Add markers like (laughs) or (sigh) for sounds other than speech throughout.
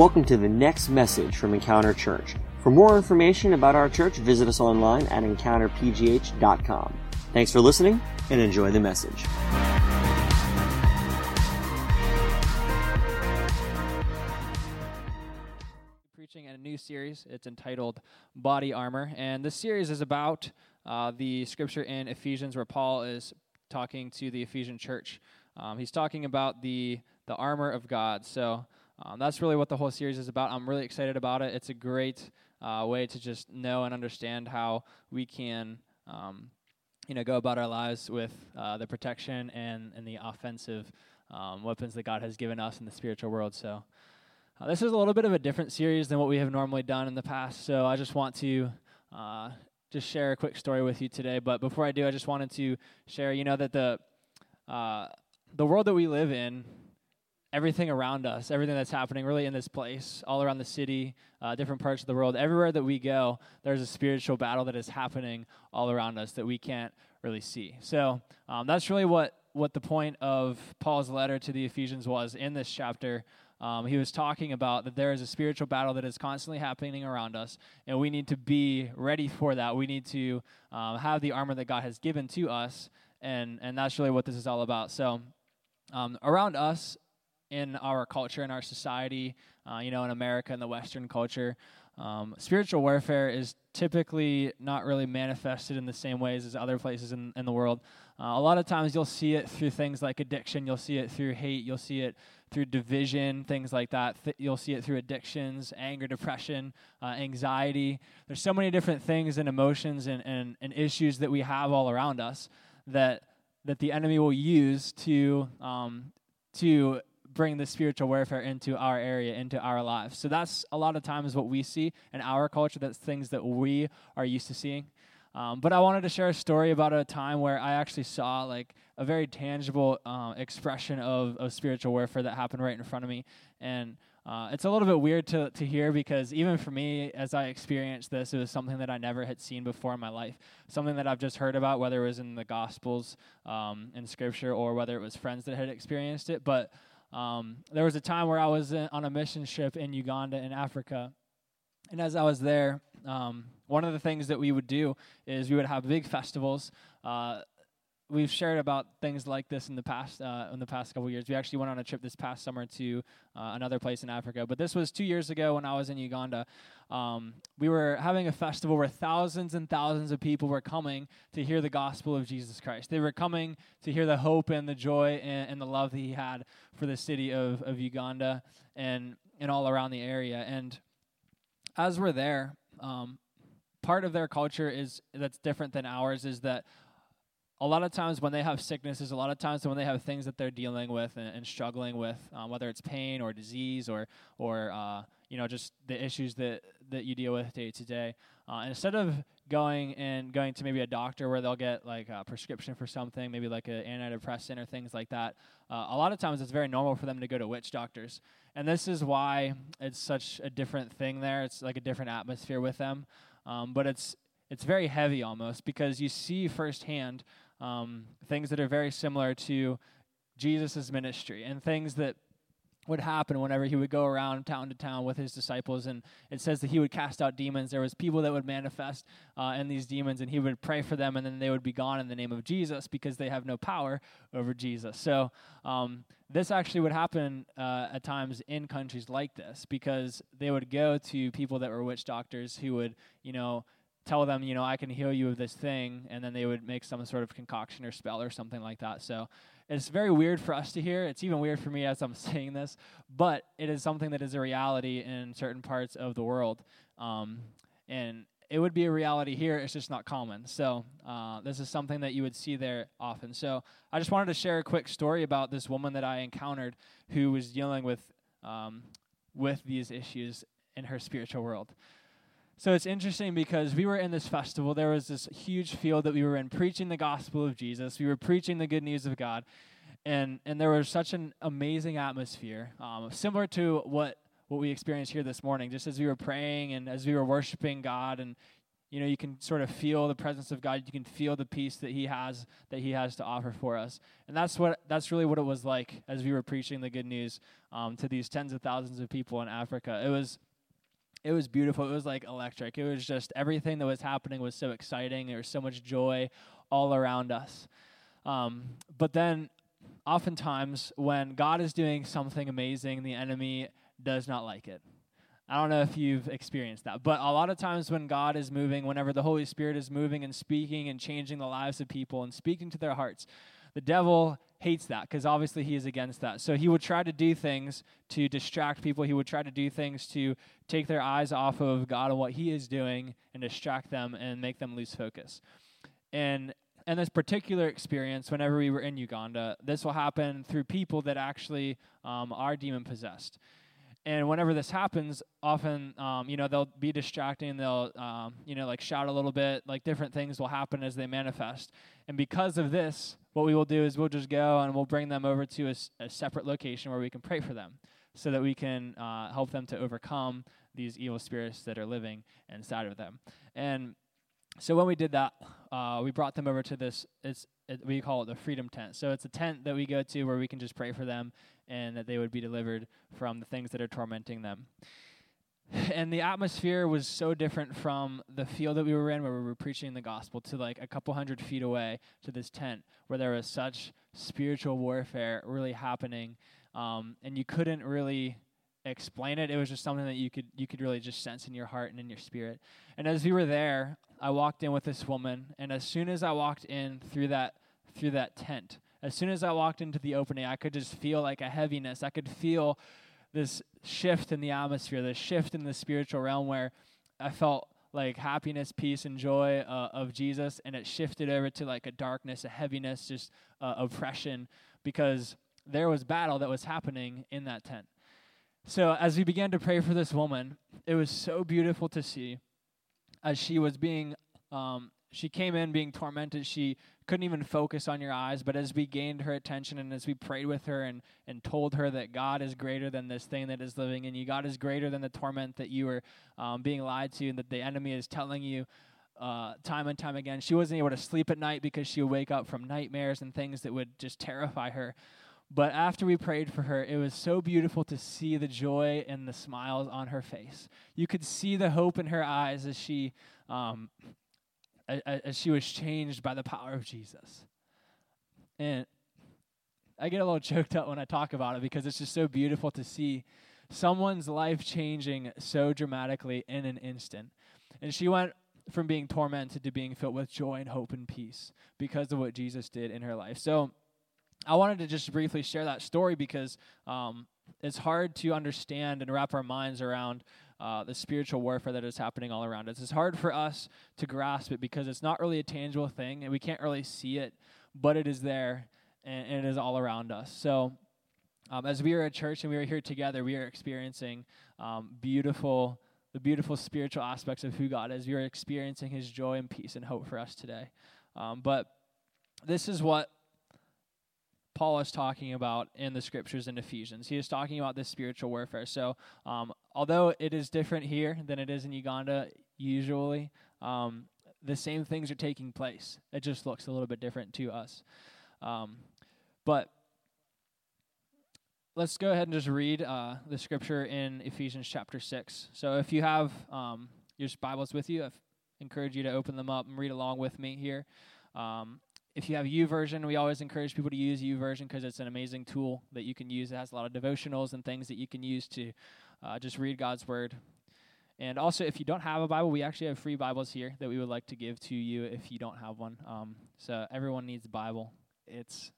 Welcome to the next message from Encounter Church. For more information about our church, visit us online at encounterpgh.com. Thanks for listening and enjoy the message. Preaching in a new series. It's entitled Body Armor. And this series is about uh, the scripture in Ephesians where Paul is talking to the Ephesian church. Um, he's talking about the, the armor of God. So um, that's really what the whole series is about. I'm really excited about it. It's a great uh, way to just know and understand how we can, um, you know, go about our lives with uh, the protection and, and the offensive um, weapons that God has given us in the spiritual world. So uh, this is a little bit of a different series than what we have normally done in the past. So I just want to uh, just share a quick story with you today. But before I do, I just wanted to share, you know, that the uh, the world that we live in everything around us, everything that's happening really in this place, all around the city, uh, different parts of the world, everywhere that we go, there's a spiritual battle that is happening all around us that we can't really see. So um, that's really what, what the point of Paul's letter to the Ephesians was in this chapter. Um, he was talking about that there is a spiritual battle that is constantly happening around us, and we need to be ready for that. We need to um, have the armor that God has given to us, and, and that's really what this is all about. So, um, around us, in our culture, in our society, uh, you know, in America, in the Western culture. Um, spiritual warfare is typically not really manifested in the same ways as other places in, in the world. Uh, a lot of times you'll see it through things like addiction, you'll see it through hate, you'll see it through division, things like that. Th- you'll see it through addictions, anger, depression, uh, anxiety. There's so many different things and emotions and, and, and issues that we have all around us that that the enemy will use to um, to bring the spiritual warfare into our area, into our lives. So that's a lot of times what we see in our culture. That's things that we are used to seeing. Um, but I wanted to share a story about a time where I actually saw like a very tangible um, expression of, of spiritual warfare that happened right in front of me. And uh, it's a little bit weird to, to hear because even for me, as I experienced this, it was something that I never had seen before in my life. Something that I've just heard about, whether it was in the Gospels, um, in Scripture, or whether it was friends that had experienced it. But um, there was a time where I was in, on a mission trip in Uganda in Africa. And as I was there, um, one of the things that we would do is we would have big festivals. Uh, we've shared about things like this in the past uh, in the past couple years. We actually went on a trip this past summer to uh, another place in Africa, but this was two years ago when I was in Uganda. Um, we were having a festival where thousands and thousands of people were coming to hear the gospel of Jesus Christ. They were coming to hear the hope and the joy and, and the love that He had for the city of, of Uganda and and all around the area. And as we're there. Um, part of their culture is that's different than ours is that a lot of times when they have sicknesses, a lot of times when they have things that they're dealing with and, and struggling with, um, whether it's pain or disease or or uh, you know just the issues that that you deal with day to day, uh, instead of going and going to maybe a doctor where they'll get like a prescription for something, maybe like an antidepressant or things like that, uh, a lot of times it's very normal for them to go to witch doctors, and this is why it's such a different thing there. It's like a different atmosphere with them, um, but it's it's very heavy almost because you see firsthand um, things that are very similar to Jesus' ministry and things that would happen whenever he would go around town to town with his disciples. And it says that he would cast out demons. There was people that would manifest uh, in these demons and he would pray for them and then they would be gone in the name of jesus because they have no power over jesus. So um, this actually would happen uh, at times in countries like this because they would go to people that were witch doctors who would you know tell them, you know, I can heal you of this thing, and then they would make some sort of concoction or spell or something like that. So it's very weird for us to hear. It's even weird for me as I'm (laughs) saying this, but it is something that is a reality in certain parts of the world. Um, and it would be a reality here, it's just not common. So uh, this is something that you would see there often. So I just wanted to share a quick story about this woman that I encountered who was dealing with um, with these issues in her spiritual world. So it's interesting because we were in this festival. There was this huge field that we were in preaching the gospel of Jesus. We were preaching the good news of God. And, and there was such an amazing atmosphere, um, similar to what, what we experienced here this morning. Just as we were praying and as we were worshiping God and you know, you can sort of feel the presence of God. You can feel the peace that He has that He has to offer for us, and that's what that's really what it was like as we were preaching the good news um, to these tens of thousands of people in Africa. It was it was beautiful. It was like electric. It was just everything that was happening was so exciting. There was so much joy all around us. Um, but then, oftentimes, when God is doing something amazing, the enemy does not like it. I don't know if you've experienced that, but a lot of times when God is moving, whenever the Holy Spirit is moving and speaking and changing the lives of people and speaking to their hearts, the devil hates that because obviously he is against that. So he would try to do things to distract people. He would try to do things to take their eyes off of God and what he is doing and distract them and make them lose focus. And in this particular experience, whenever we were in Uganda, this will happen through people that actually um, are demon possessed. And whenever this happens, often, um, you know, they'll be distracting. They'll, um, you know, like shout a little bit. Like different things will happen as they manifest. And because of this, what we will do is we'll just go and we'll bring them over to a, a separate location where we can pray for them, so that we can uh, help them to overcome these evil spirits that are living inside of them. And so when we did that, uh, we brought them over to this. It's it, we call it the freedom tent. So it's a tent that we go to where we can just pray for them and that they would be delivered from the things that are tormenting them. (sighs) And the atmosphere was so different from the field that we were in, where we were preaching the gospel, to like a couple hundred feet away to this tent, where there was such spiritual warfare really happening, um, and you couldn't really explain it. It was just something that you could you could really just sense in your heart and in your spirit. And as we were there, I walked in with this woman, and as soon as I walked in through that through that tent, as soon as I walked into the opening, I could just feel like a heaviness. I could feel this shift in the atmosphere, this shift in the spiritual realm where I felt like happiness, peace, and joy uh, of Jesus, and it shifted over to like a darkness, a heaviness, just uh, oppression, because there was battle that was happening in that tent. So as we began to pray for this woman, it was so beautiful to see as she was being um, she came in being tormented. She couldn't even focus on your eyes. But as we gained her attention and as we prayed with her and, and told her that God is greater than this thing that is living in you, God is greater than the torment that you were um, being lied to and that the enemy is telling you uh, time and time again. She wasn't able to sleep at night because she would wake up from nightmares and things that would just terrify her. But after we prayed for her, it was so beautiful to see the joy and the smiles on her face. You could see the hope in her eyes as she um, as she was changed by the power of Jesus. And I get a little (laughs) choked up when I talk about it because it's just so beautiful to see someone's life changing so dramatically in an instant. And she went from being tormented to being filled with joy and hope and peace because of what Jesus did in her life. So I wanted to just briefly share that story because um, it's hard to understand and wrap our minds around uh, the spiritual warfare that is happening all around us. It's hard for us to grasp it because it's not really a tangible thing and we can't really see it, but it is there and, and it is all around us. So, um, as we are a church and we are here together, we are experiencing um, beautiful, the beautiful spiritual aspects of who God is. We are experiencing His joy and peace and hope for us today. Um, but this is what Paul is talking about in the scriptures in Ephesians. He is talking about this spiritual warfare. So, um, although it is different here than it is in Uganda, usually, um, the same things are taking place. It just looks a little bit different to us. Um, but let's go ahead and just read uh, the scripture in Ephesians chapter 6. So, if you have um, your Bibles with you, I encourage you to open them up and read along with me here. Um, if you have YouVersion, we always encourage people to use U YouVersion because it's an amazing tool that you can use. It has a lot of devotionals and things that you can use to uh, just read God's Word. And also, if you don't have a Bible, we actually have free Bibles here that we would like to give to you if you don't have one. Um, so everyone needs a Bible. It's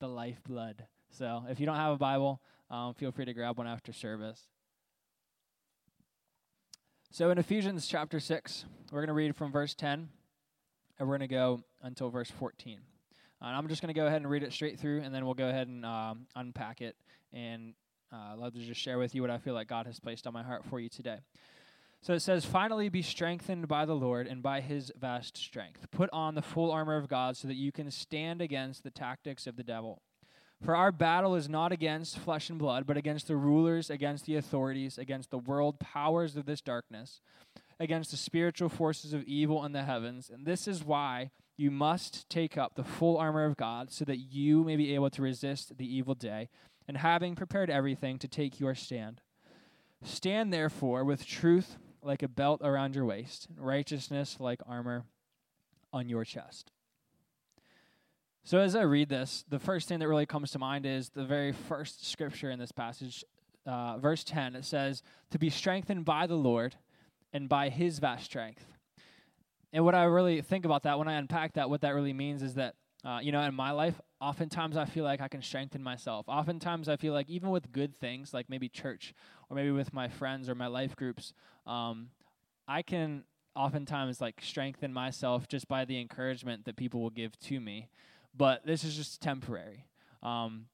the lifeblood. So if you don't have a Bible, um, feel free to grab one after service. So in Ephesians chapter 6, we're going to read from verse 10 and we're going to go until verse 14. Uh, I'm just going to go ahead and read it straight through, and then we'll go ahead and um, unpack it. And uh, I'd love to just share with you what I feel like God has placed on my heart for you today. So it says, Finally, be strengthened by the Lord and by his vast strength. Put on the full armor of God so that you can stand against the tactics of the devil. For our battle is not against flesh and blood, but against the rulers, against the authorities, against the world powers of this darkness against the spiritual forces of evil in the heavens. And this is why you must take up the full armor of God so that you may be able to resist the evil day, and having prepared everything to take your stand. Stand therefore with truth like a belt around your waist, and righteousness like armor on your chest. So, as I read this, the first thing that really comes to mind is the very first scripture in this passage, uh, verse 10. It says, To be strengthened by the Lord and by his vast strength. And what I really think about that, when I unpack that, what that really means is that, uh, you know, in my life, oftentimes I feel like I can strengthen myself. Oftentimes I feel like even with good things, like maybe church or maybe with my friends or my life groups, um, I can oftentimes like strengthen myself just by the encouragement that people will give to me. But this is just temporary. Um,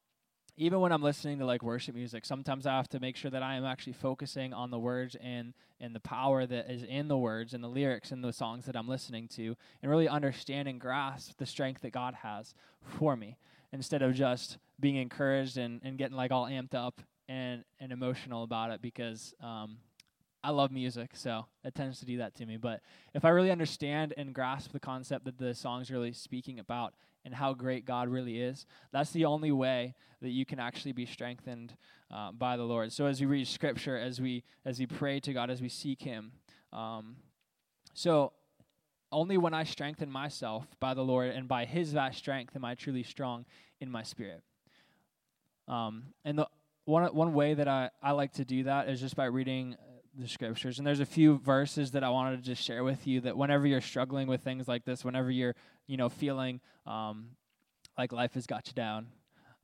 even when I'm listening to like worship music, sometimes I have to make sure that I am actually focusing on the words and and the power that is in the words and the lyrics and the songs that I'm listening to, and really understand and grasp the strength that God has for me, instead of just being encouraged and, and getting like all amped up and and emotional about it because um, I love music, so it tends to do that to me. But if I really understand and grasp the concept that the song's really speaking about and how great God really is. That's the only way that you can actually be strengthened uh, by the Lord. So as we read Scripture, as we as we pray to God, as we seek Him, um, so only when I strengthen myself by the Lord and by His vast strength am I truly strong in my spirit. Um, and the one one way that I, I like to do that is just by reading the scriptures. And there's a few verses that I wanted to just share with you that whenever you're struggling with things like this, whenever you're, you know, feeling um, like life has got you down,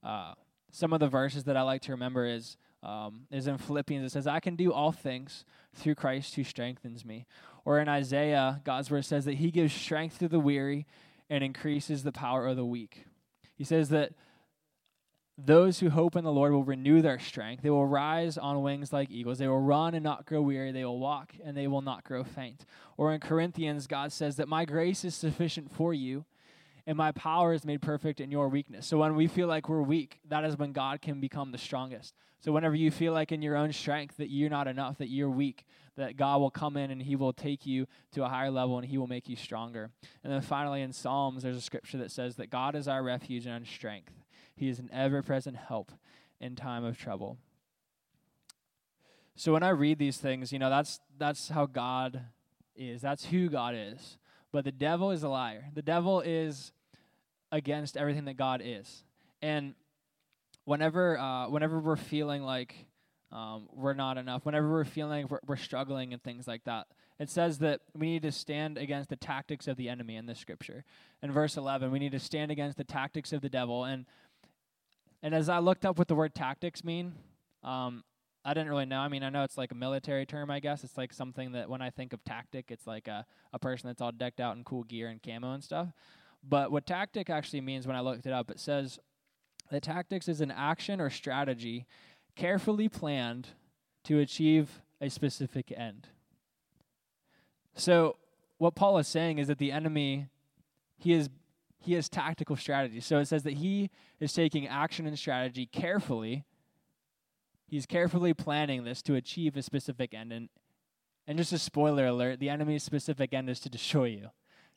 uh, some of the verses that I like to remember is um, is in Philippians. It says, "I can do all things through Christ who strengthens me." Or in Isaiah, God's word says that He gives strength to the weary and increases the power of the weak. He says that those who hope in the Lord will renew their strength. They will rise on wings like eagles. They will run and not grow weary. They will walk and they will not grow faint. Or in Corinthians, God says that my grace is sufficient for you and my power is made perfect in your weakness. So when we feel like we're weak, that is when God can become the strongest. So whenever you feel like in your own strength that you're not enough, that you're weak, that God will come in and he will take you to a higher level and he will make you stronger. And then finally in Psalms, there's a scripture that says that God is our refuge and our strength he is an ever present help in time of trouble. So when I read these things, you know, that's that's how God is. That's who God is. But the devil is a liar. The devil is against everything that God is. And whenever uh, whenever we're feeling like um, we're not enough, whenever we're feeling we're, we're struggling and things like that, it says that we need to stand against the tactics of the enemy in this scripture. In verse 11, we need to stand against the tactics of the devil. And and as I looked up what the word tactics mean, um, I didn't really know. I mean, I know it's like a military term, I guess. It's like something that when I think of tactic, it's like a, a person that's all decked out in cool gear and camo and stuff. But what tactic actually means when I looked it up, it says that tactics is an action or strategy carefully planned to achieve a specific end. So, what Paul is saying is that the enemy, he is he has tactical strategy. So it says that he is taking action and strategy carefully. He's carefully planning this to achieve a specific end. And, and just a spoiler alert the enemy's specific end is to destroy you.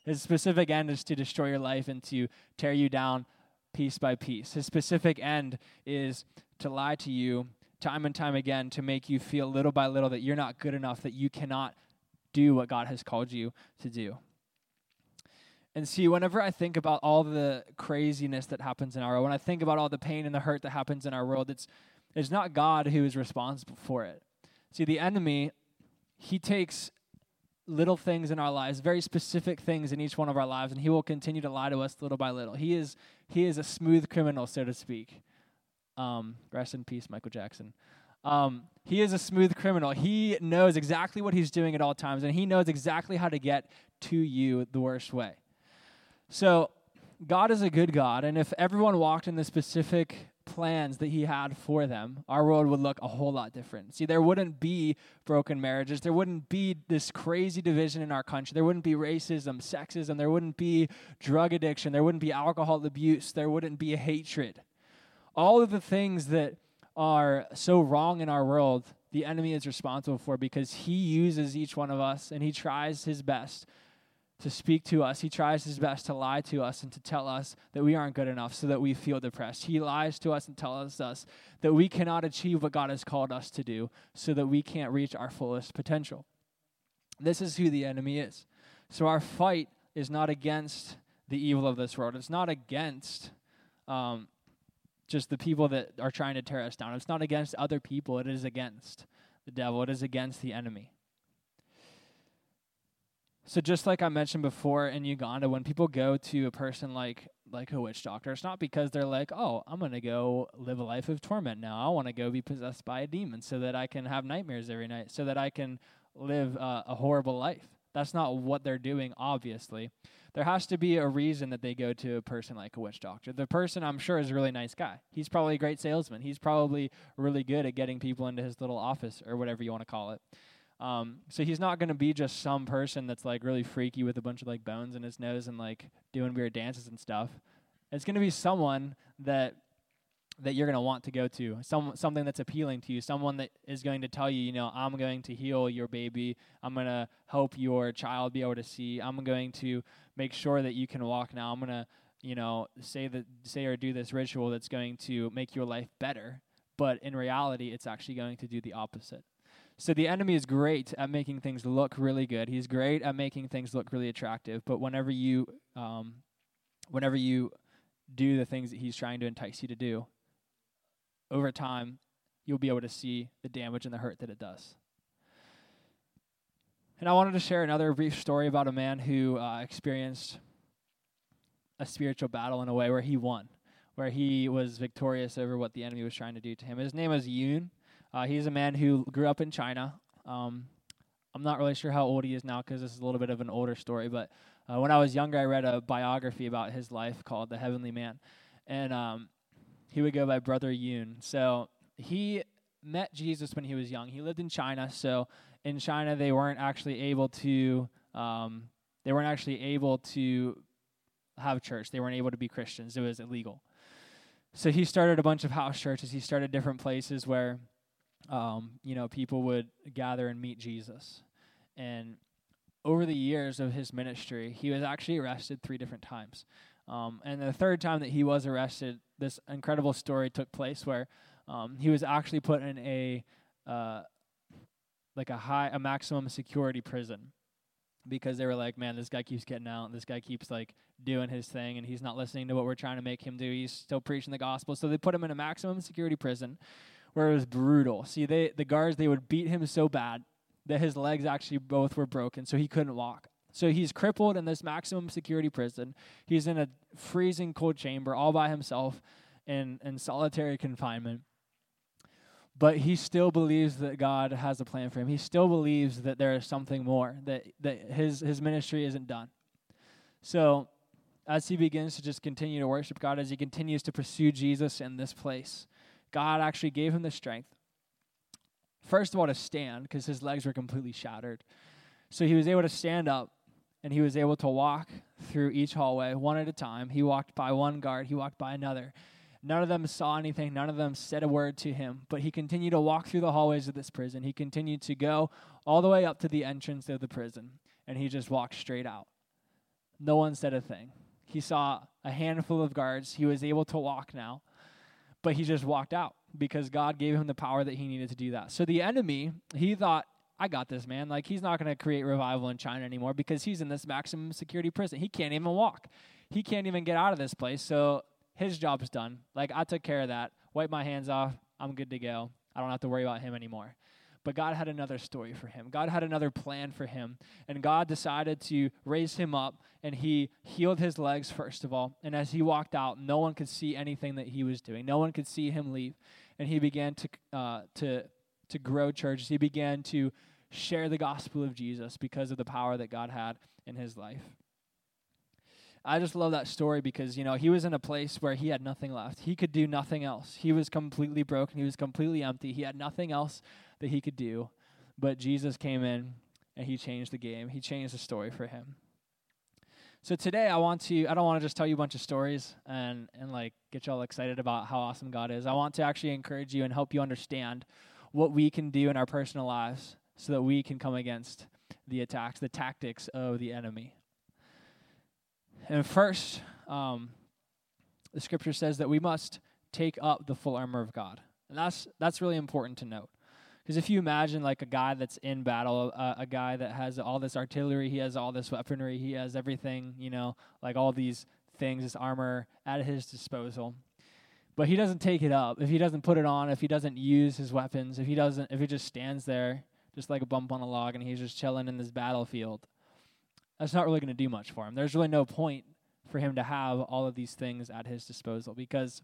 His specific end is to destroy your life and to tear you down piece by piece. His specific end is to lie to you time and time again to make you feel little by little that you're not good enough, that you cannot do what God has called you to do. And see, whenever I think about all the craziness that happens in our world, when I think about all the pain and the hurt that happens in our world, it's, it's not God who is responsible for it. See, the enemy, he takes little things in our lives, very specific things in each one of our lives, and he will continue to lie to us little by little. He is, he is a smooth criminal, so to speak. Um, rest in peace, Michael Jackson. Um, he is a smooth criminal. He knows exactly what he's doing at all times, and he knows exactly how to get to you the worst way. So, God is a good God, and if everyone walked in the specific plans that He had for them, our world would look a whole lot different. See, there wouldn't be broken marriages, there wouldn't be this crazy division in our country, there wouldn't be racism, sexism, there wouldn't be drug addiction, there wouldn't be alcohol abuse, there wouldn't be hatred. All of the things that are so wrong in our world the enemy is responsible for because he uses each one of us and he tries his best to speak to us. He tries his best to lie to us and to tell us that we aren't good enough so that we feel depressed. He lies to us and tells us that we cannot achieve what God has called us to do so that we can't reach our fullest potential. This is who the enemy is. So our fight is not against the evil of this world. It's not against um, just the people that are trying to tear us down. It's not against other people. It is against the devil. It is against the enemy. So just like I mentioned before in Uganda, when people go to a person like like a witch doctor, it's not because they're like, oh, I'm gonna go live a life of torment now. I want to go be possessed by a demon so that I can have nightmares every night, so that I can live uh, a horrible life. That's not what they're doing, obviously. There has to be a reason that they go to a person like a witch doctor. The person, I'm sure, is a really nice guy. He's probably a great salesman. He's probably really good at getting people into his little office or whatever you want to call it. Um, so he's not going to be just some person that's like really freaky with a bunch of like bones in his nose and like doing weird dances and stuff. It's going to be someone that that you're going to want to go to, some something that's appealing to you, someone that is going to tell you, you know, I'm going to heal your baby, I'm going to help your child be able to see, I'm going to make sure that you can walk now, I'm going to, you know, say that say or do this ritual that's going to make your life better, but in reality it's actually going to do the opposite. So the enemy is great at making things look really good. He's great at making things look really attractive. But whenever you, um, whenever you do the things that he's trying to entice you to do, over time, you'll be able to see the damage and the hurt that it does. And I wanted to share another brief story about a man who uh, experienced a spiritual battle in a way where he won, where he was victorious over what the enemy was trying to do to him. His name was Yun. Uh, he's a man who grew up in China. Um, I'm not really sure how old he is now because this is a little bit of an older story. But uh, when I was younger, I read a biography about his life called The Heavenly Man. And um, he would go by Brother Yun. So he met Jesus when he was young. He lived in China. So in China, they weren't actually able to. Um, they weren't actually able to have church. They weren't able to be Christians. It was illegal. So he started a bunch of house churches. He started different places where um, you know, people would gather and meet Jesus. And over the years of his ministry, he was actually arrested three different times. Um, and the third time that he was arrested, this incredible story took place where um, he was actually put in a uh, like a high, a maximum security prison because they were like, man, this guy keeps getting out. This guy keeps like doing his thing, and he's not listening to what we're trying to make him do. He's still preaching the gospel. So they put him in a maximum security prison where it was brutal. See, they the guards they would beat him so bad that his legs actually both were broken, so he couldn't walk. So he's crippled in this maximum security prison. He's in a freezing cold chamber all by himself in, in solitary confinement. But he still believes that God has a plan for him. He still believes that there is something more, that, that his, his ministry isn't done. So as he begins to just continue to worship God, as he continues to pursue Jesus in this place, God actually gave him the strength, first of all, to stand because his legs were completely shattered. So he was able to stand up and he was able to walk through each hallway one at a time. He walked by one guard, he walked by another. None of them saw anything, none of them said a word to him, but he continued to walk through the hallways of this prison. He continued to go all the way up to the entrance of the prison, and he just walked straight out. No one said a thing. He saw a handful of guards. He was able to walk now but he just walked out because God gave him the power that he needed to do that. So the enemy, he thought, I got this, man. Like, he's not going to create revival in China anymore because he's in this maximum security prison. He can't even walk, he can't even get out of this place. So his job's done. Like, I took care of that. Wipe my hands off. I'm good to go. I don't have to worry about him anymore. But God had another story for him. God had another plan for him. And God decided to raise him up, and he healed his legs, first of all. And as he walked out, no one could see anything that he was doing, no one could see him leave. And he began to, uh, to, to grow churches. He began to share the gospel of Jesus because of the power that God had in his life. I just love that story because, you know, he was in a place where he had nothing left. He could do nothing else. He was completely broken. He was completely empty. He had nothing else that he could do. But Jesus came in and he changed the game. He changed the story for him. So today I want to I don't want to just tell you a bunch of stories and and like get y'all excited about how awesome God is. I want to actually encourage you and help you understand what we can do in our personal lives so that we can come against the attacks, the tactics of the enemy. And first, um, the scripture says that we must take up the full armor of God. And that's that's really important to note. Because if you imagine like a guy that's in battle, uh, a guy that has all this artillery, he has all this weaponry, he has everything, you know, like all these things, this armor at his disposal. But he doesn't take it up. If he doesn't put it on, if he doesn't use his weapons, if he doesn't, if he just stands there just like a bump on a log and he's just chilling in this battlefield, that's not really going to do much for him. There's really no point for him to have all of these things at his disposal because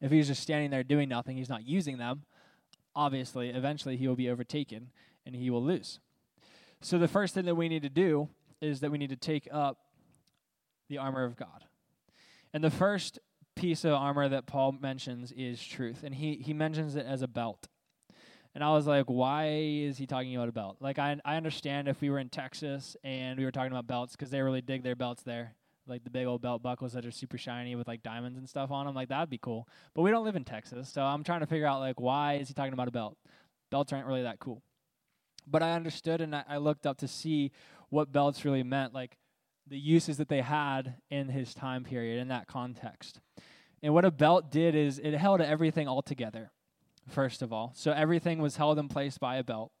if he's just standing there doing nothing, he's not using them, obviously, eventually he will be overtaken and he will lose. So the first thing that we need to do is that we need to take up the armor of God. And the first piece of armor that Paul mentions is truth, and he, he mentions it as a belt. And I was like, why is he talking about a belt? Like, I, I understand if we were in Texas and we were talking about belts because they really dig their belts there like the big old belt buckles that are super shiny with like diamonds and stuff on them. Like that'd be cool. But we don't live in Texas, so I'm trying to figure out like why is he talking about a belt? Belts aren't really that cool. But I understood and I, I looked up to see what belts really meant, like the uses that they had in his time period in that context. And what a belt did is it held everything all together, first of all. So everything was held in place by a belt.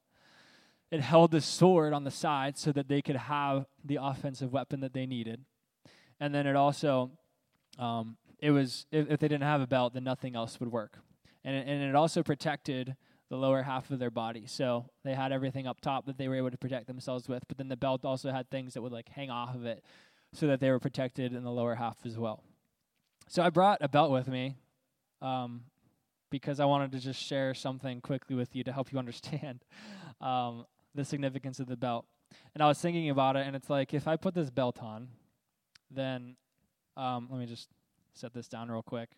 It held the sword on the side so that they could have the offensive weapon that they needed and then it also um, it was if, if, they didn't have a belt, then nothing else would work, and it, and it also protected the lower half of their body. So they had everything up top that they were able to protect themselves with, but then the belt also had things that would like hang off of it, so that they were protected in the lower half as well. So I brought a belt with me. Um, because I wanted to just share something quickly with you to help you (laughs) understand um, the significance of the belt. And I was thinking about it, and it's like if I put this belt on, then um, let me just set this down real quick.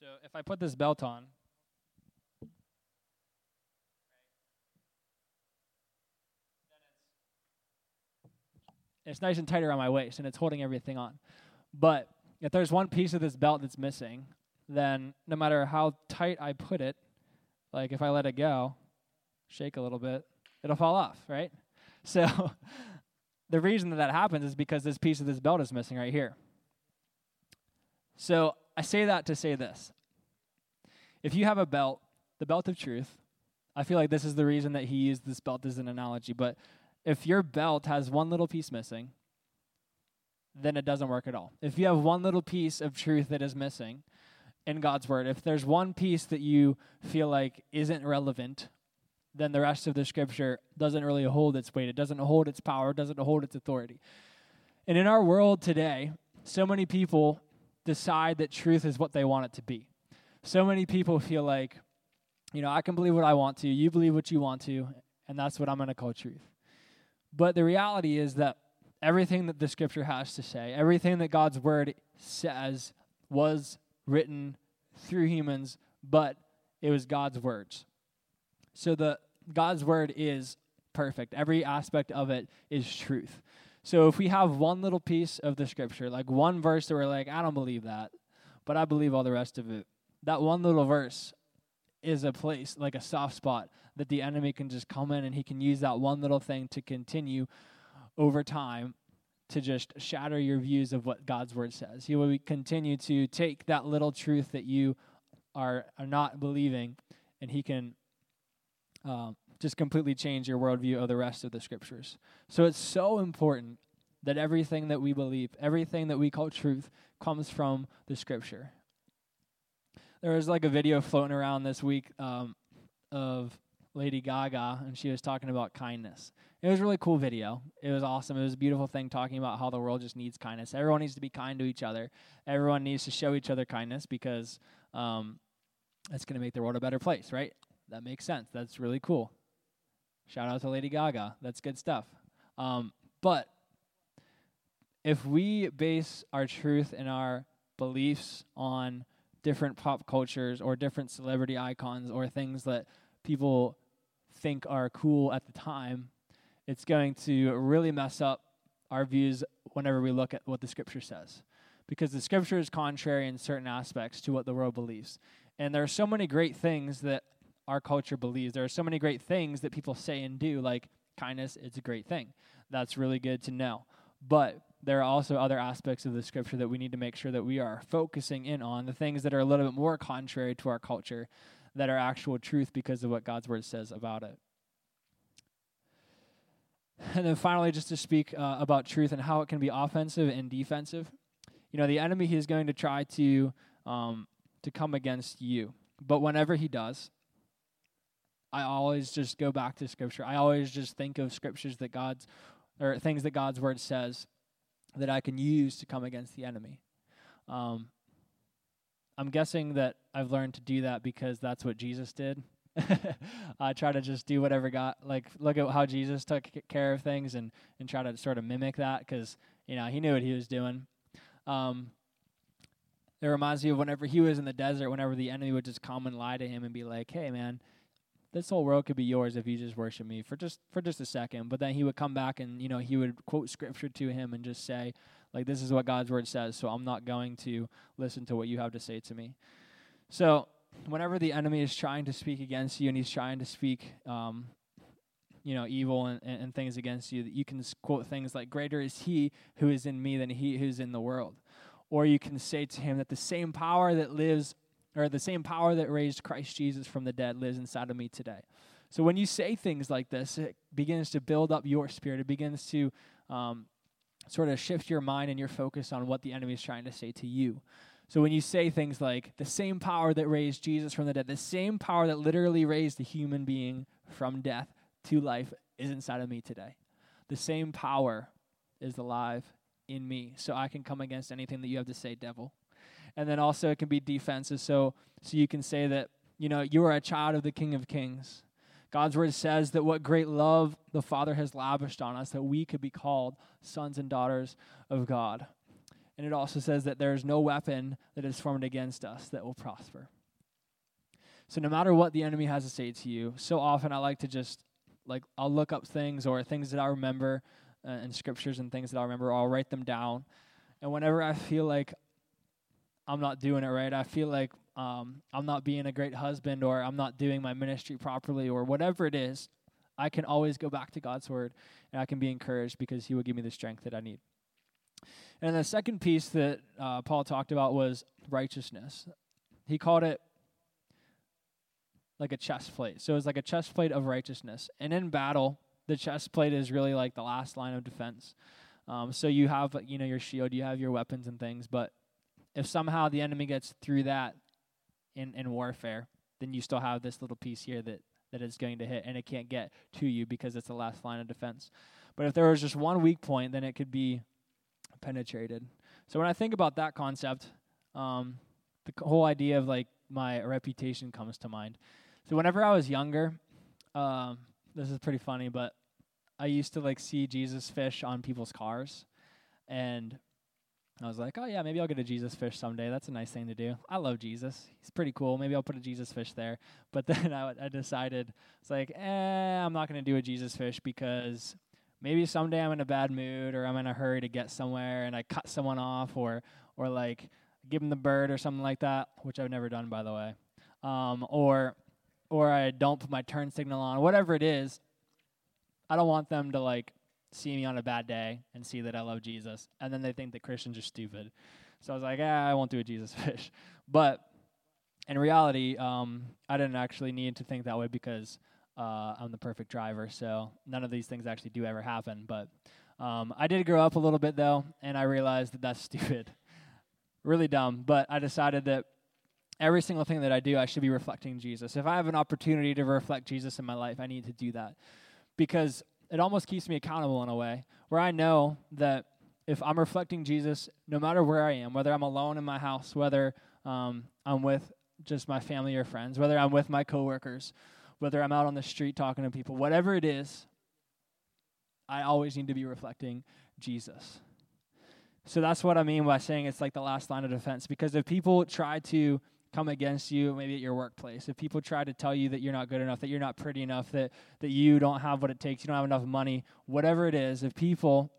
So if I put this belt on, it's nice and tight around my waist and it's holding everything on. But if there's one piece of this belt that's missing, then no matter how tight I put it, like if I let it go, shake a little bit, it'll fall off, right? (laughs) So (laughs) the reason that that happens is because this piece of this belt is missing right here. So I say that to say this. If you have a belt, the belt of truth, I feel like this is the reason that he used this belt as an analogy, but if your belt has one little piece missing, then it doesn't work at all. If you have one little piece of truth that is missing in God's word, if there's one piece that you feel like isn't relevant then the rest of the scripture doesn't really hold its weight. It doesn't hold its power, it doesn't hold its authority. And in our world today, so many people decide that truth is what they want it to be. So many people feel like, you know, I can believe what I want to, you believe what you want to, and that's what I'm going to call truth. But the reality is that everything that the scripture has to say, everything that God's word says, was written through humans, but it was God's words. So the God's word is perfect. Every aspect of it is truth. So if we have one little piece of the scripture, like one verse that we're like, I don't believe that, but I believe all the rest of it, that one little verse is a place, like a soft spot, that the enemy can just come in and he can use that one little thing to continue over time to just shatter your views of what God's word says. He will continue to take that little truth that you are, are not believing, and he can um, just completely change your worldview of the rest of the scriptures. So it's so important that everything that we believe, everything that we call truth, comes from the scripture. There was like a video floating around this week um, of Lady Gaga, and she was talking about kindness. It was a really cool video. It was awesome. It was a beautiful thing talking about how the world just needs kindness. Everyone needs to be kind to each other. Everyone needs to show each other kindness because um, it's going to make the world a better place, right? That makes sense. That's really cool. Shout out to Lady Gaga. That's good stuff. Um, but if we base our truth and our beliefs on different pop cultures or different celebrity icons or things that people think are cool at the time, it's going to really mess up our views whenever we look at what the scripture says. Because the scripture is contrary in certain aspects to what the world believes. And there are so many great things that our culture believes. There are so many great things that people say and do, like kindness, it's a great thing. That's really good to know. But there are also other aspects of the scripture that we need to make sure that we are focusing in on, the things that are a little bit more contrary to our culture, that are actual truth because of what God's word says about it. And then finally, just to speak uh, about truth and how it can be offensive and defensive. You know, the enemy he is going to try to um, to come against you, but whenever he does, I always just go back to Scripture. I always just think of scriptures that God's or things that God's word says that I can use to come against the enemy. Um, I'm guessing that I've learned to do that because that's what Jesus did. (laughs) I try to just do whatever God like look at how Jesus took care of things and and try to sort of mimic that because you know he knew what he was doing. Um, it reminds me of whenever he was in the desert, whenever the enemy would just come and lie to him and be like, "Hey, man, this whole world could be yours if you just worship me for just for just a second. But then he would come back and you know he would quote scripture to him and just say, like, "This is what God's word says, so I'm not going to listen to what you have to say to me." So whenever the enemy is trying to speak against you and he's trying to speak um, you know evil and, and, things against you that you can quote things like greater is he who is in me than he who's in the world. Or you can say to him that the same power that lives or the same power that raised christ jesus from the dead lives inside of me today. So when you say things like this it begins to build up your spirit. It begins to um, sort of shift your mind and your focus on what the enemy is trying to say to you so when you say things like the same power that raised Jesus from the dead, the same power that literally raised a human being from death to life is inside of me today. The same power is alive in me. So I can come against anything that you have to say, devil. And then also it can be defenses. So so you can say that, you know, you are a child of the King of Kings. God's word says that what great love the Father has lavished on us, that we could be called sons and daughters of God. And it also says that there is no weapon that is formed against us that will prosper. So no matter what the enemy has to say to you, so often I like to just like I'll look up things or things that I remember uh, in scriptures and things that I remember, I'll write them down. And whenever I feel like I'm not doing it right, I feel like um, I'm not being a great husband or I'm not doing my ministry properly or whatever it is, I can always go back to God's word and I can be encouraged because He will give me the strength that I need. And the second piece that uh, Paul talked about was righteousness. He called it like a chest plate. So it's like a chest plate of righteousness. And in battle, the chest plate is really like the last line of defense. Um, so you have, you know, your shield, you have your weapons and things, but if somehow the enemy gets through that in, in warfare, then you still have this little piece here that, that is going to hit, and it can't get to you because it's the last line of defense. But if there was just one weak point, then it could be penetrated. So when I think about that concept, um, the whole idea of like my reputation comes to mind. So whenever I was younger, um, this is pretty funny, but I used to like see Jesus fish on people's cars, and I was like, oh yeah, maybe I'll get a Jesus fish someday. That's a nice thing to do. I love Jesus. He's pretty cool. Maybe I'll put a Jesus fish there. (laughs) But then I, I decided it's like, eh, I'm not gonna do a Jesus fish because maybe someday I'm in a bad mood or I'm in a hurry to get somewhere and I cut someone off or or like give them the bird or something like that, which I've never done by the way. Um, or or I don't put my turn signal on, whatever it is. I don't want them to like see me on a bad day and see that I love Jesus, and then they think that Christians are stupid. So I was like, ah, I won't do a Jesus (laughs) fish. But in reality, um, I didn't actually need to think that way because uh, I'm the perfect driver, so none of these things actually do ever happen. But um, I did grow up a little bit though, and I realized that that's (laughs) stupid, really dumb. But I decided that every single thing that I do, I should be reflecting Jesus. If I have an opportunity to reflect Jesus in my life, I need to do that because it almost keeps me accountable in a way where I know that if I'm reflecting Jesus, no matter where I am, whether I'm alone in my house, whether um, I'm with just my family or friends, whether I'm with my coworkers, whether I'm out on the street talking to people, whatever it is, I always need to be reflecting Jesus. So that's what I mean by saying it's like the last line of defense. Because if people try to come against you, maybe at your workplace, if people try to tell you that you're not good enough, that you're not pretty enough, that, that you don't have what it takes, you don't have enough money, whatever it is, if people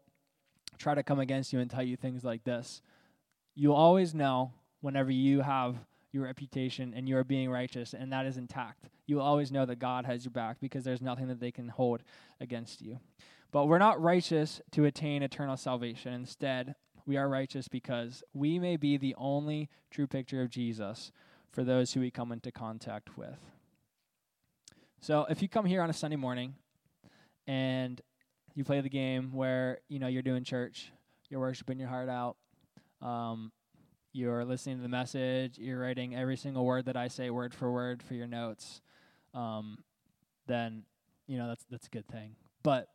try to come against you and tell you things like this, you'll always know whenever you have your reputation, and you are being righteous, and that is intact. You will always know that God has your back because there's nothing that they can hold against you. But we're not righteous to attain eternal salvation. Instead, we are righteous because we may be the only true picture of Jesus for those who we come into contact with. So if you come here on a Sunday morning and you play the game where you know you're doing church, you're worshiping your heart out, um, you're listening to the message, you're writing every single word that I say word for word for your notes, um, then you know that's that's a good thing. But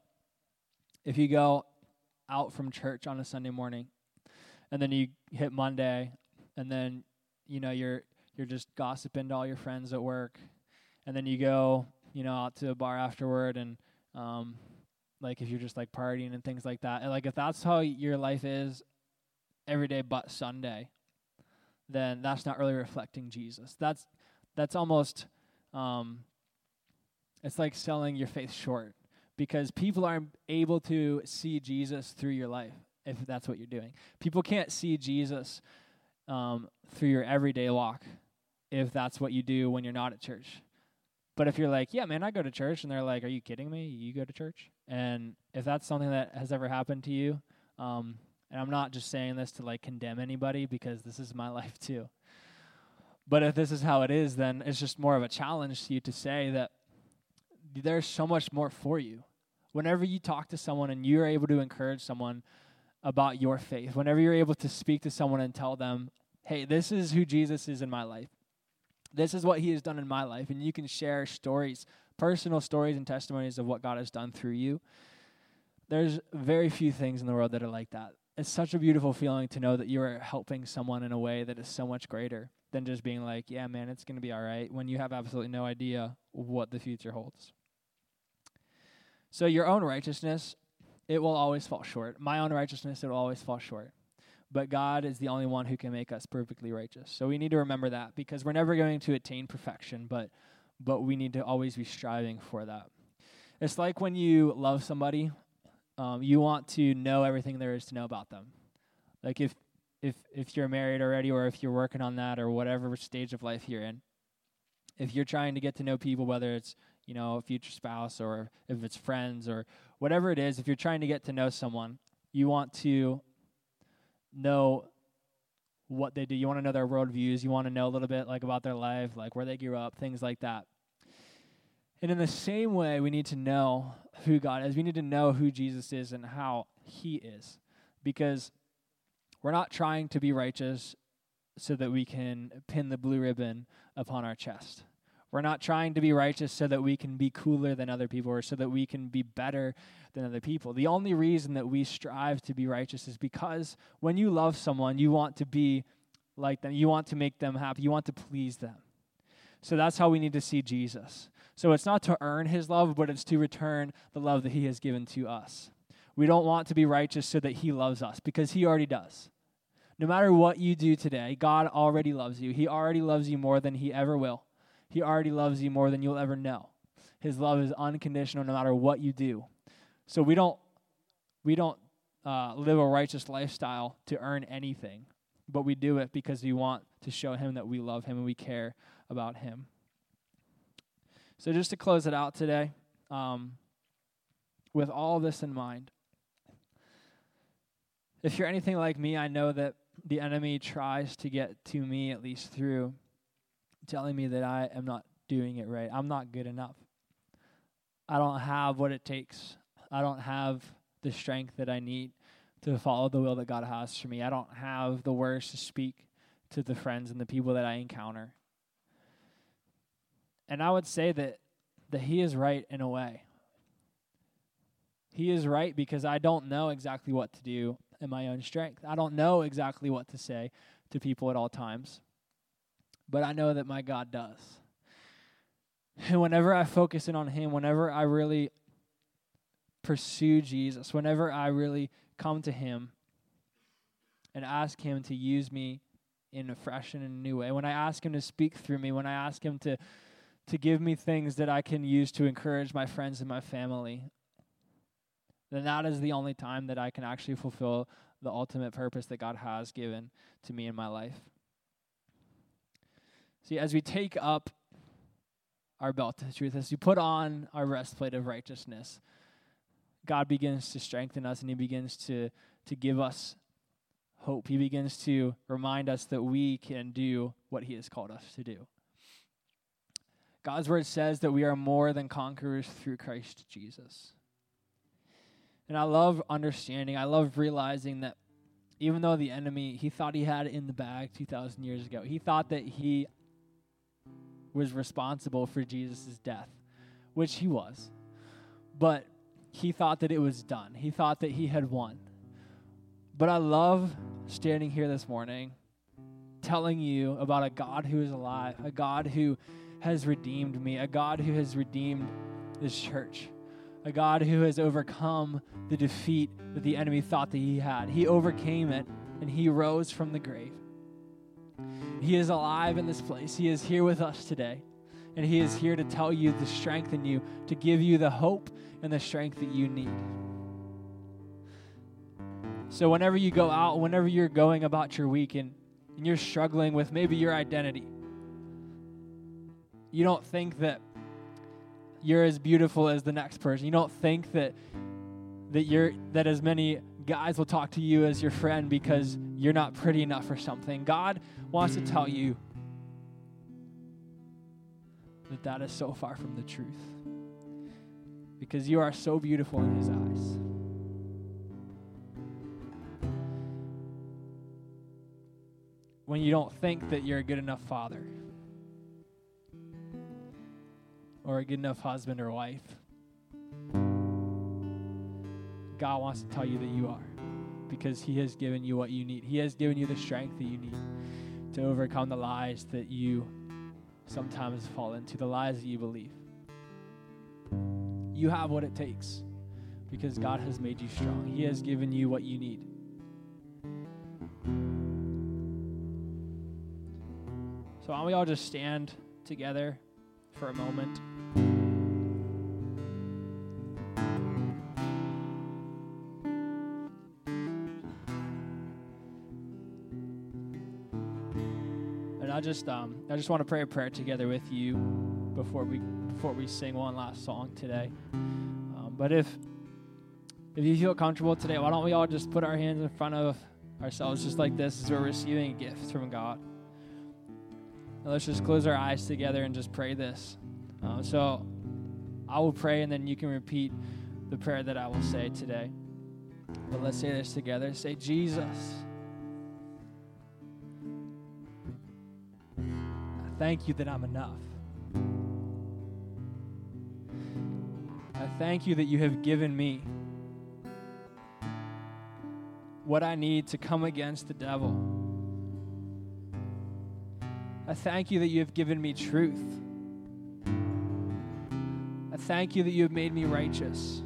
if you go out from church on a Sunday morning, and then you hit Monday, and then you know you're you're just gossiping to all your friends at work, and then you go you know out to a bar afterward and um, like if you're just like partying and things like that. And like if that's how your life is every day but Sunday, then that's not really reflecting Jesus. That's that's almost um, it's like selling your faith short because people aren't able to see Jesus through your life if that's what you're doing. People can't see Jesus um, through your everyday walk if that's what you do when you're not at church. But if you're like, yeah, man, I go to church, and they're like, are you kidding me? You go to church? And if that's something that has ever happened to you, um, and I'm not just saying this to like condemn anybody because this is my (laughs) life too. But if this is how it is, then it's just more of a challenge to you to say that there's so much more for you. Whenever you talk to someone and you're able to encourage someone about your faith, whenever you're able to speak to someone and tell them, hey, this is who Jesus is in my life, this is what he has done in my life and you can share stories personal stories and testimonies of what god has done through you there's very few things in the world that are like that. It's such a beautiful feeling to know that you are helping someone in a way that is so much greater than just being like yeah man it's going to be all right when you have absolutely no idea what the future holds. So your own righteousness it will always fall short my own righteousness it will always fall short but God is the only one who can make us perfectly righteous. So we need to remember that because we're never going to attain perfection, but but we need to always be striving for that. It's like when you love somebody, um, you want to know everything there is to know about them. Like if if if you're married already, or if you're working on that, or whatever stage of life you're in, if you're trying to get to know people, whether it's you know a future spouse or if it's friends or whatever it is, if you're trying to get to know someone, you want to know what they do. You want to know their worldviews. You want to know a little bit like about their life, like where they grew up, things like that. And in the same way, we need to know who God is. We need to know who Jesus is and how He is, because we're not trying to be righteous so that we can pin the blue ribbon upon our chest. We're not trying to be righteous so that we can be cooler than other people or so that we can be better than other people. The only reason that we strive to be righteous is because when you love someone, you want to be like them. You want to make them happy. You want to please them. So that's how we need to see Jesus. So it's not to earn his love, but it's to return the love that he has given to us. We don't want to be righteous so that he loves us because he already does. No matter what you do today, God already loves you. He already loves you more than he ever will. He already loves you more than you'll ever know. His love is unconditional no matter what you do. So we don't we don't uh, live a righteous lifestyle to earn anything, but we do it because we want to show him that we love him and we care about him. So just to close it out today, um, with all this in mind, if you're anything like me, I know that the enemy tries to get to me at least through telling me that I am not doing it right. I'm not good enough. I don't have what it takes. I don't have the strength that I need to follow the will that God has for me. I don't have the words to speak to the friends and the people that I encounter. And I would say that that he is right in a way. He is right because I don't know exactly what to do in my own strength. I don't know exactly what to say to people at all times but I know that my God does. And whenever I focus in on Him, whenever I really pursue Jesus, whenever I really come to Him and ask Him to use me in a fresh and a new way, when I ask Him to speak through me, when I ask Him to, to give me things that I can use to encourage my friends and my family, then that is the only time that I can actually fulfill the ultimate purpose that God has given to me in my life. See, as we take up our belt of truth, as we put on our breastplate of righteousness, God begins to strengthen us and He begins to, to give us hope. He begins to remind us that we can do what He has called us to do. God's word says that we are more than conquerors through Christ Jesus. And I love understanding, I love realizing that even though the enemy, he thought he had it in the bag 2,000 years ago, he thought that he was responsible for Jesus' death, which he was. But he thought that it was done, he thought that he had won. But I love standing here this morning telling you about a God who is alive, a God who has redeemed me, a God who has redeemed this church, a God who has overcome the defeat that the enemy thought that he had. He overcame it and he rose from the grave. He is alive in this place. He is here with us today. And he is here to tell you, to strengthen you, to give you the hope and the strength that you need. So, whenever you go out, whenever you're going about your week and, and you're struggling with maybe your identity, you don't think that you're as beautiful as the next person. You don't think that that you're that as many guys will talk to you as your friend because you're not pretty enough or something. God wants to tell you that that is so far from the truth. Because you are so beautiful in his eyes. When you don't think that you're a good enough father or a good enough husband or wife. God wants to tell you that you are because He has given you what you need. He has given you the strength that you need to overcome the lies that you sometimes fall into, the lies that you believe. You have what it takes because God has made you strong. He has given you what you need. So, why don't we all just stand together for a moment? Just um, I just want to pray a prayer together with you before we before we sing one last song today. Um, but if if you feel comfortable today, why don't we all just put our hands in front of ourselves just like this as we're receiving a gift from God. And let's just close our eyes together and just pray this. Uh, so I will pray and then you can repeat the prayer that I will say today. But let's say this together. Say, Jesus. Thank you that I'm enough. I thank you that you have given me what I need to come against the devil. I thank you that you have given me truth. I thank you that you have made me righteous.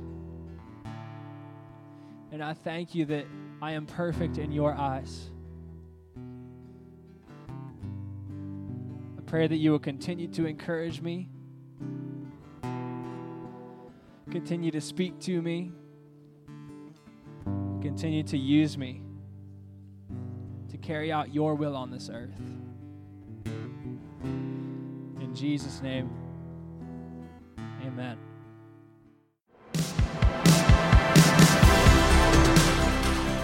And I thank you that I am perfect in your eyes. Pray that you will continue to encourage me, continue to speak to me, continue to use me to carry out your will on this earth. In Jesus' name, amen.